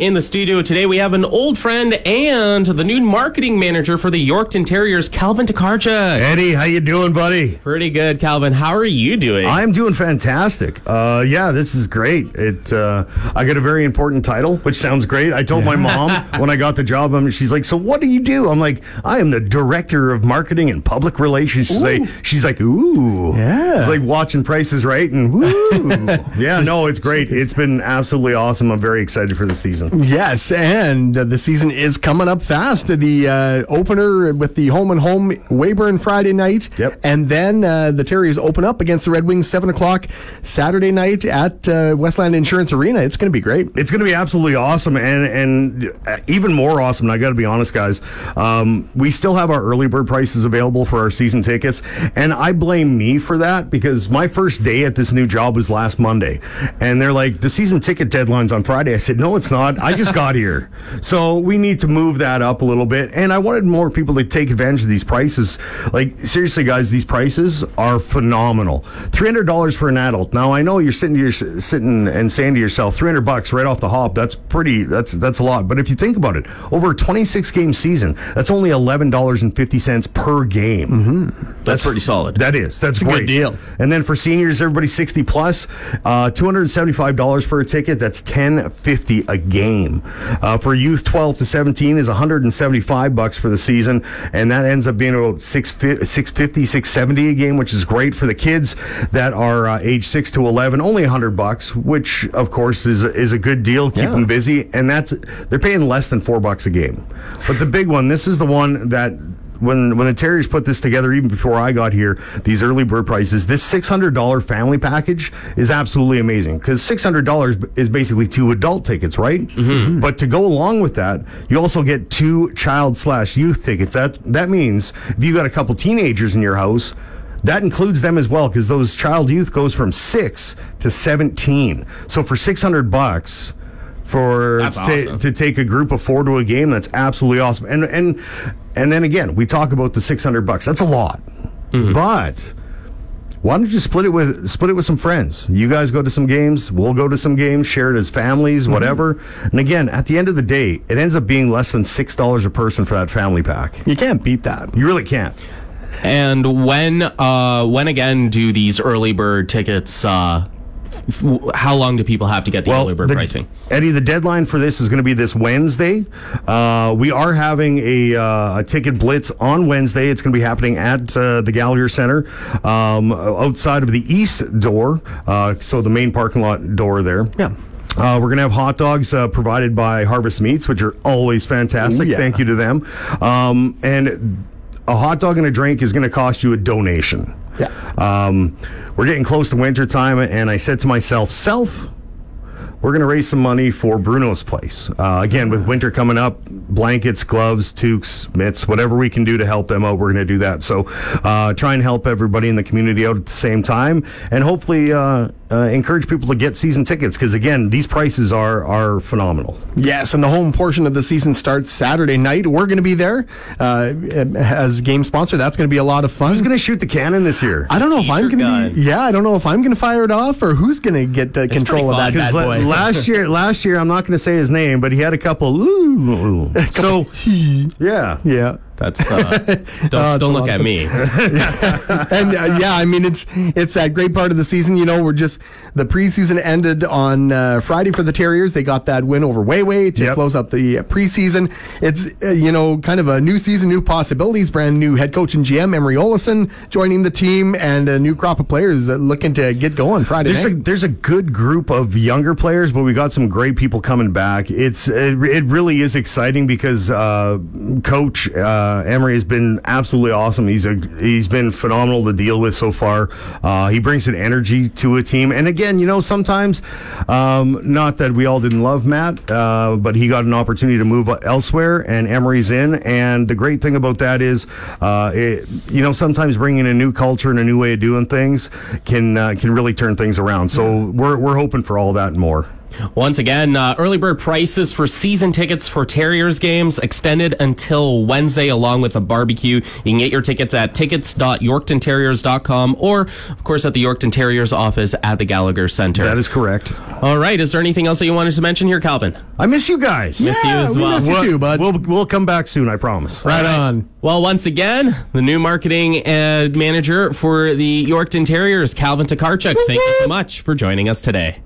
In the studio today, we have an old friend and the new marketing manager for the Yorkton Terriers, Calvin Takarchuk. Eddie, how you doing, buddy? Pretty good, Calvin. How are you doing? I'm doing fantastic. Uh, yeah, this is great. It uh, I got a very important title, which sounds great. I told my mom when I got the job, um, she's like, "So what do you do?" I'm like, "I am the director of marketing and public relations." She's like, "She's like, ooh, Yeah. It's like watching Prices Right and woo. yeah, no, it's great. It's been absolutely awesome. I'm very excited for the season. Yes, and uh, the season is coming up fast. The uh, opener with the home and home Weyburn Friday night. Yep. And then uh, the Terriers open up against the Red Wings 7 o'clock Saturday night at uh, Westland Insurance Arena. It's going to be great. It's going to be absolutely awesome, and and uh, even more awesome. And I got to be honest, guys. Um, we still have our early bird prices available for our season tickets, and I blame me for that because my first day at this new job was last Monday, and they're like, the season ticket deadline's on Friday. I said, no, it's not. I just got here, so we need to move that up a little bit. And I wanted more people to take advantage of these prices. Like seriously, guys, these prices are phenomenal. Three hundred dollars for an adult. Now I know you're sitting here sitting and saying to yourself, three hundred bucks right off the hop. That's pretty. That's that's a lot. But if you think about it, over a twenty six game season, that's only eleven dollars and fifty cents per game. Mm-hmm. That's pretty solid. That is. That's a great good deal. And then for seniors, everybody sixty plus, uh, two hundred and seventy five dollars for a ticket. That's ten fifty a game. Uh, for youth twelve to seventeen is one hundred and seventy five bucks for the season, and that ends up being about six six fifty, six seventy a game, which is great for the kids that are uh, age six to eleven. Only hundred bucks, which of course is a, is a good deal. Keep Yeah. them busy, and that's they're paying less than four bucks a game. But the big one, this is the one that when when the Terriers put this together, even before I got here, these early bird prices, this six hundred dollar family package is absolutely amazing because six hundred dollars is basically two adult tickets, right? Mm-hmm. But to go along with that, you also get two child slash youth tickets. That that means if you got a couple teenagers in your house. That includes them as well because those child youth goes from six to seventeen. So for six hundred bucks, for to, awesome. to take a group of four to a game. That's absolutely awesome. And and and then again, we talk about the six hundred bucks. That's a lot, but. Why don't you split it with split it with some friends? You guys go to some games, we'll go to some games, share it as families, whatever. And again, at the end of the day, it ends up being less than six dollars a person for that family pack. You can't beat that. You really can't. And when uh, when again do these early bird tickets? Uh, f- how long do people have to get the early bird the- pricing? Eddie, the deadline for this is going to be this Wednesday. Uh, we are having a, uh, a ticket blitz on Wednesday. It's going to be happening at uh, the Gallagher Center um, outside of the east door, uh, so the main parking lot door there. Yeah. Uh, we're going to have hot dogs uh, provided by Harvest Meats, which are always fantastic. Ooh, yeah. Thank you to them. Um, and a hot dog and a drink is going to cost you a donation. Yeah. Um, we're getting close to winter time, and I said to myself, self, we're going to raise some money for Bruno's place. Uh, again, with winter coming up, blankets, gloves, toques, mitts, whatever we can do to help them out, we're going to do that. So uh, try and help everybody in the community out at the same time, and hopefully uh, uh, encourage people to get season tickets because again, these prices are are phenomenal. Yes, and the home portion of the season starts Saturday night. We're going to be there uh, as game sponsor. That's going to be a lot of fun. Who's going to shoot the cannon this year? I don't know if I'm going to be. Yeah, I don't know if I'm going to fire it off or who's going to get uh, control of pretty that bad Because boy. last year, last year, I'm not going to say his name, but he had a couple. Ooh, so yeah, yeah. That's uh, don't, it's don't look at me. and uh, yeah, I mean it's it's that great part of the season. You know, we're just the preseason ended on uh, Friday for the Terriers. They got that win over Wayway to Yep. close out the uh, preseason. It's uh, you know kind of a new season, new possibilities. Brand new head coach and GM Emery Olison joining the team, and a new crop of players uh, looking to get going Friday There's a there's a good group of younger players, but we got some great people coming back. It's it, it really is exciting because uh, coach uh, Emery has been absolutely awesome. He's a he's been phenomenal to deal with so far. Uh, he brings an energy to a team, and again, you know, sometimes um, not that we all didn't love Matt, uh, but he got an opportunity to move elsewhere, and Emery's in. And the great thing about that is, uh, it, you know, sometimes bringing a new culture and a new way of doing things can uh, can really turn things around. So we're we're hoping for all that and more. Once again, uh, early bird prices for season tickets for Terriers games extended until Wednesday, along with a barbecue. You can get your tickets at tickets.yorktonterriers.com or, of course, at the Yorkton Terriers office at the Gallagher Center. That is correct. All right. Is there anything else that you wanted to mention here, Calvin? I miss you guys. Miss you as we well. miss you too, bud. We'll we'll come back soon. I promise. right on. Well, once again, the new marketing uh, manager for the Yorkton Terriers, Calvin Takarchuk. Thank you so much for joining us today.